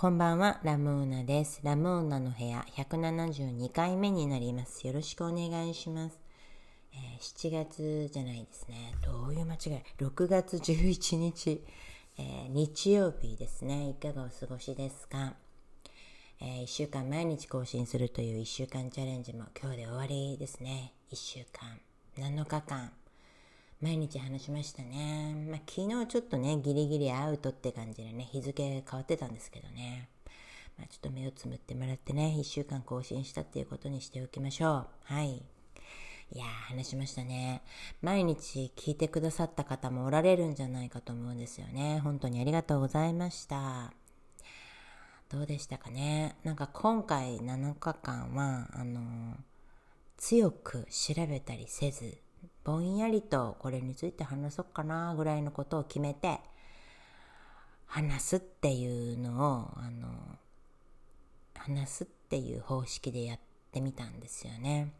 こんばんは、ラムーナです。ラムーナの部屋172回目になります。よろしくお願いします。えー、7月じゃないですね。どういう間違い ?6 月11日、えー、日曜日ですね。いかがお過ごしですか、えー、1週間毎日更新するという1週間チャレンジも今日で終わりですね。1週間、7日間。毎日話しましたね。まあ、昨日ちょっとね、ギリギリアウトって感じでね、日付変わってたんですけどね。まあ、ちょっと目をつむってもらってね、1週間更新したっていうことにしておきましょう。はい。いやー、話しましたね。毎日聞いてくださった方もおられるんじゃないかと思うんですよね。本当にありがとうございました。どうでしたかね？なんか今回7日間は、あのー、強く調べたりせず、ぼんやりとこれについて話そうかなぐらいのことを決めて話すっていうのをあの話すっていう方式でやってみたんですよね。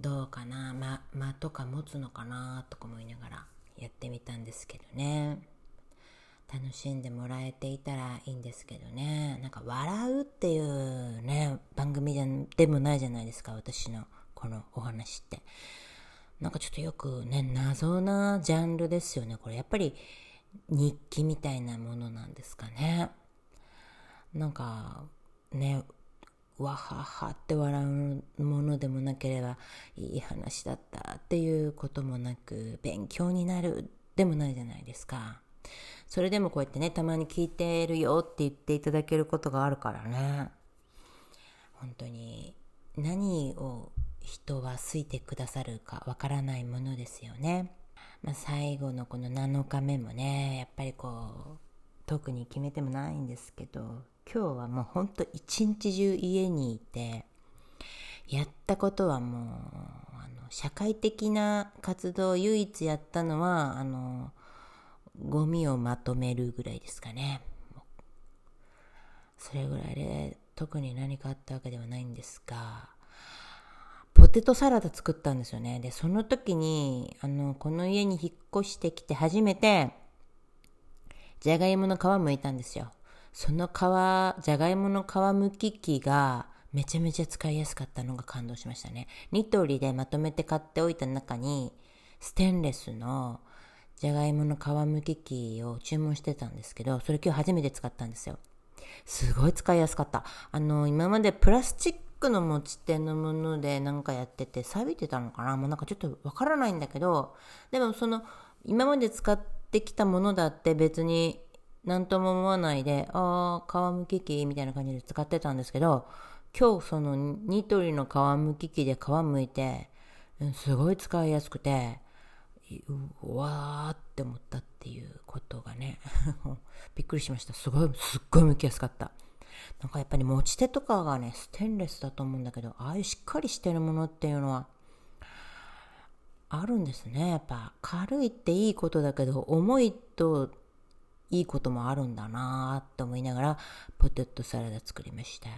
どうかな？間、間とか持つのかなとか思いながらやってみたんですけどね。楽しんでもらえていたらいいんですけどね。なんか笑うっていうね、番組でもないじゃないですか、私の。このお話って。なんかちょっとよくね、謎なジャンルですよね。これやっぱり日記みたいなものなんですかね。なんかね、わははって笑うものでもなければいい話だったっていうこともなく勉強になるでもないじゃないですか。それでもこうやってね、たまに聞いてるよって言っていただけることがあるからね。本当に何を人は好いてくださるかわからないものですよね。まあ、最後のこの7日目もね、やっぱりこう、特に決めてもないんですけど、今日はもうほんと一日中家にいて、やったことはもう、あの、社会的な活動唯一やったのは、あの、ゴミをまとめるぐらいですかね。それぐらいで特に何かあったわけではないんですが、テトサラダ作ったんですよね。で、その時に、あの、この家に引っ越してきて初めて、じゃがいもの皮むいたんですよ。その皮、じゃがいもの皮むき器がめちゃめちゃ使いやすかったのが感動しましたね。ニトリでまとめて買っておいた中に、ステンレスのじゃがいもの皮むき器を注文してたんですけど、それ今日初めて使ったんですよ。すごい使いやすかった。あの、今までプラスチックの持ち手のものでなんかやってて錆びてたのかな？もうなんかちょっとわからないんだけど、でもその、今まで使ってきたものだって別に何とも思わないで、ああ、皮むき器みたいな感じで使ってたんですけど、今日そのニトリの皮むき器で皮むいて、すごい使いやすくて、うわーって思ったっていうことがね びっくりしました。すごいすっごい向きやすかった。なんかやっぱり持ち手とかがねステンレスだと思うんだけどああいうしっかりしてるものっていうのはあるんですね。やっぱ軽いっていいことだけど重いといいこともあるんだなって思いながらポテトサラダ作りました。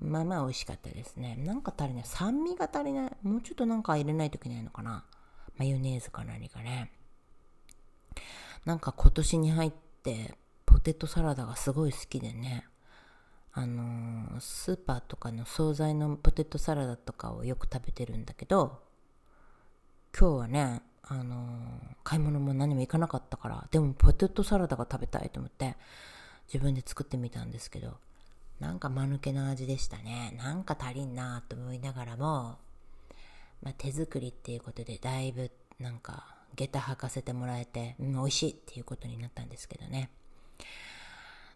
まあまあ美味しかったですね。なんか足りない。酸味が足りない。もうちょっとなんか入れないといけないのかな。マヨネーズか何かね。なんか今年に入ってポテトサラダがすごい好きでね。あの、スーパーとかの惣菜のポテトサラダとかをよく食べてるんだけど、今日はね、あの、買い物も何も行かなかったから、でもポテトサラダが食べたいと思って、自分で作ってみたんですけど、なんか間抜けな味でしたね。なんか足りんなと思いながらも、まあ、手作りっていうことでだいぶなんか下駄履かせてもらえて、うん、美味しいっていうことになったんですけどね。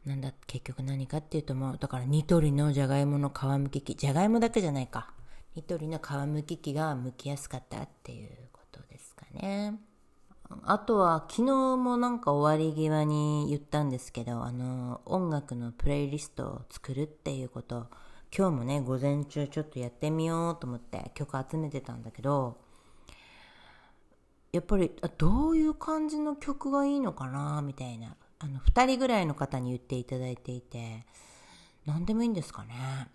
なんだ、結局何かっていうともう、だからニトリのじゃがいもの皮むき器、じゃがいもだけじゃないか。ニトリの皮むき器が剥きやすかったっていうことですかね。あとは昨日もなんか終わり際に言ったんですけど、あの、音楽のプレイリストを作るっていうこと今日もね、午前中ちょっとやってみようと思って曲集めてたんだけど、やっぱりあどういう感じの曲がいいのかなみたいな、あの、2人ぐらいの方に言っていただいていて、何でもいいんですかね。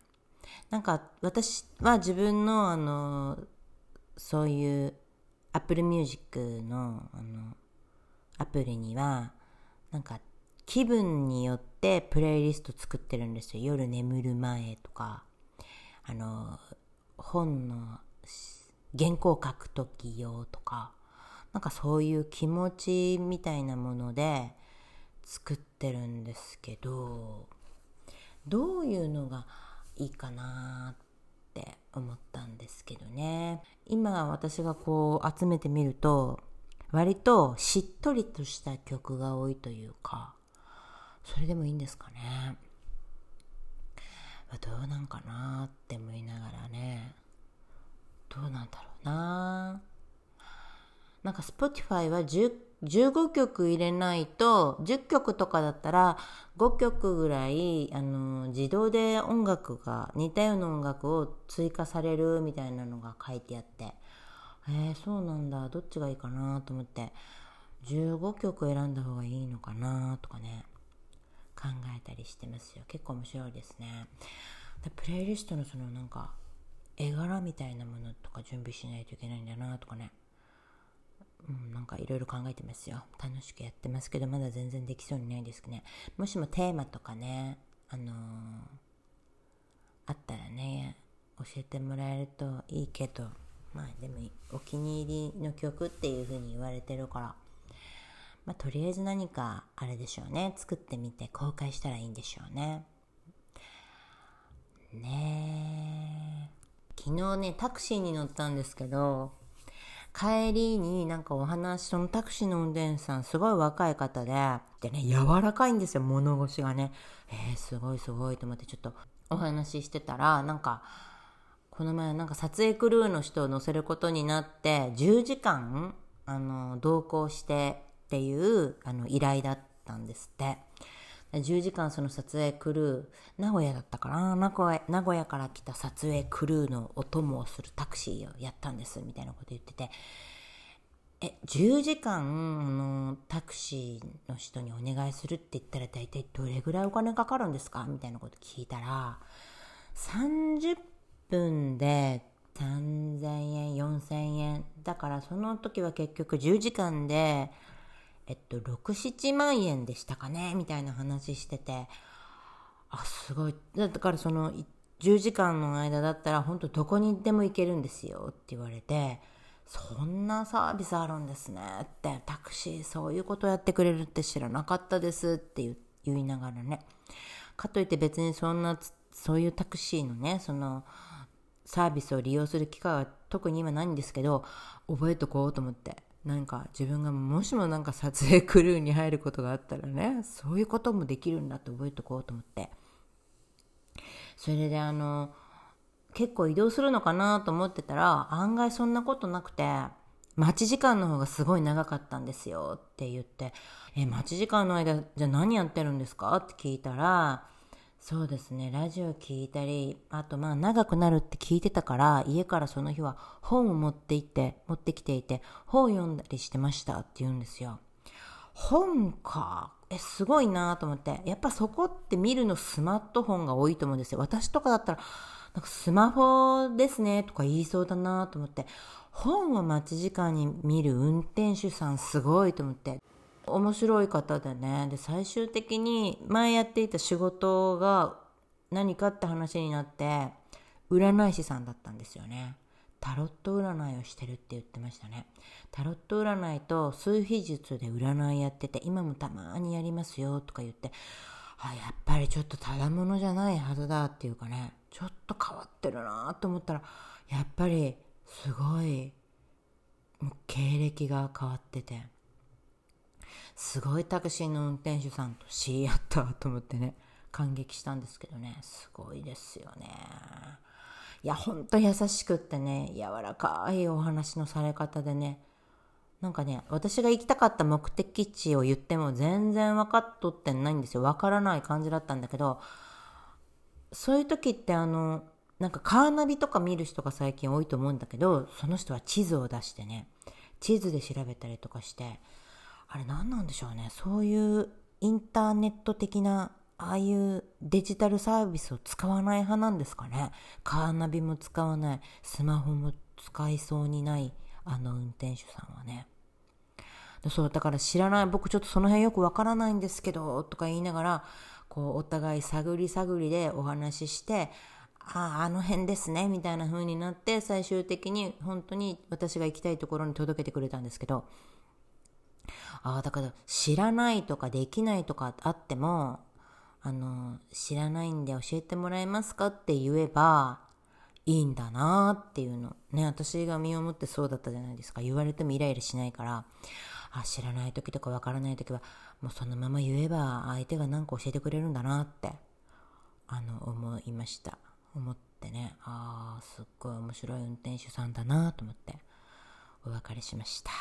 なんか私は自分のあの、そういう Apple Music のあの、アプリには、なんか気分によってプレイリスト作ってるんですよ。夜眠る前とか、あの、本の原稿書く時用とか、なんかそういう気持ちみたいなもので作ってるんですけど、どういうのがいいかなって思ったんですけどね。今私がこう集めてみると、割としっとりとした曲が多いというか、それでもいいんですかね。どうなんかなって思いながらね、どうなんだろうななんか Spotify は10 15曲入れないと10曲とかだったら5曲ぐらいあの自動で音楽が似たような音楽を追加されるみたいなのが書いてあって。えー、そうなんだ。どっちがいいかなと思って。15曲選んだ方がいいのかなとかね。考えたりしてますよ。結構面白いですね。でプレイリストのそのなんか絵柄みたいなものとか準備しないといけないんだなとかね。うん、なんかいろいろ考えてますよ。楽しくやってますけどまだ全然できそうにないですね。もしもテーマとかねあのー、あったらね教えてもらえるといいけどまあでもお気に入りの曲っていう風に言われてるからまあとりあえず何かあれでしょうね。作ってみて公開したらいいんでしょうね。ねえ昨日ねタクシーに乗ったんですけど帰りになんかお話、そのタクシーの運転手さん、すごい若い方で、でね、柔らかいんですよ、物腰がね。えー、すごいすごいと思ってちょっとお話ししてたら、なんか、この前なんか撮影クルーの人を乗せることになって、10時間、あの、同行してっていう、あの、依頼だったんですって。10時間その撮影クルー、名古屋だったかな？名古屋名古屋から来た撮影クルーのお供をするタクシーをやったんです、みたいなこと言ってて、え、10時間、の、タクシーの人にお願いするって言ったら大体どれぐらいお金かかるんですか？みたいなこと聞いたら、30分で3000円、4000円。だからその時は結局10時間で、えっと、6、7万円でしたかねみたいな話してて、あ、すごい。だからその、10時間の間だったら、本当どこにでも行けるんですよって言われて、そんなサービスあるんですねって、タクシーそういうことやってくれるって知らなかったですって言いながらね。かといって別にそんな、そういうタクシーのね、その、サービスを利用する機会は特に今ないんですけど、覚えとこうと思って。なんか自分がもしもなんか撮影クルーに入ることがあったらね、そういうこともできるんだって覚えとこうと思って。それであの、結構移動するのかなと思ってたら、案外そんなことなくて、待ち時間の方がすごい長かったんですよって言って、え、待ち時間の間、じゃあ何やってるんですかって聞いたら、そうですね。ラジオ聞いたり、あとまあ長くなるって聞いてたから、家からその日は本を持って行って、持ってきていて、本を読んだりしてましたって言うんですよ。本か。え、すごいなと思って。やっぱそこって見るのスマートフォンが多いと思うんですよ。私とかだったら、なんかスマホですねとか言いそうだなと思って。本を待ち時間に見る運転手さんすごいと思って。面白い方でね。で最終的に前やっていた仕事が何かって話になって占い師さんだったんですよね。タロット占いをしてるって言ってましたね。タロット占いと数秘術で占いやってて今もたまにやりますよとか言ってあやっぱりちょっとただものじゃないはずだっていうかね。ちょっと変わってるなと思ったらやっぱりすごいもう経歴が変わってて。すごいタクシーの運転手さんと知り合ったと思ってね、感激したんですけどね、すごいですよね。いや、ほんと優しくってね、柔らかいお話のされ方でね、なんかね、私が行きたかった目的地を言っても全然分かっとってないんですよ。分からない感じだったんだけど、そういう時ってあの、なんかカーナビとか見る人が最近多いと思うんだけど、その人は地図を出してね、地図で調べたりとかして、あれ何なんでしょうね。そういうインターネット的な、ああいうデジタルサービスを使わない派なんですかね。カーナビも使わない、スマホも使いそうにない、あの運転手さんはね。そう、だから知らない、僕ちょっとその辺よくわからないんですけど、とか言いながら、こう、お互い探り探りでお話しして、ああ、あの辺ですね、みたいな風になって、最終的に本当に私が行きたいところに届けてくれたんですけど、ああ、だから知らないとかできないとかあっても、あの、知らないんで教えてもらえますかって言えばいいんだなっていうの。ね、私が身をもってそうだったじゃないですか。言われてもイライラしないから、あ、知らない時とかわからない時は、もうそのまま言えば相手が何か教えてくれるんだなって、あの、思いました。思ってね、ああ、すっごい面白い運転手さんだなと思って、お別れしました。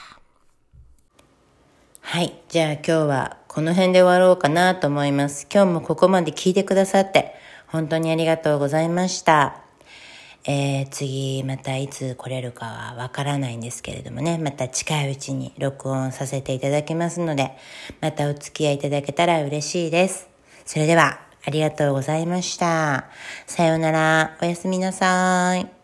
はい。じゃあ今日はこの辺で終わろうかなと思います。今日もここまで聞いてくださって本当にありがとうございました。えー、次またいつ来れるかはわからないんですけれどもね、また近いうちに録音させていただきますので、またお付き合いいただけたら嬉しいです。それでは、ありがとうございました。さようなら。おやすみなさい。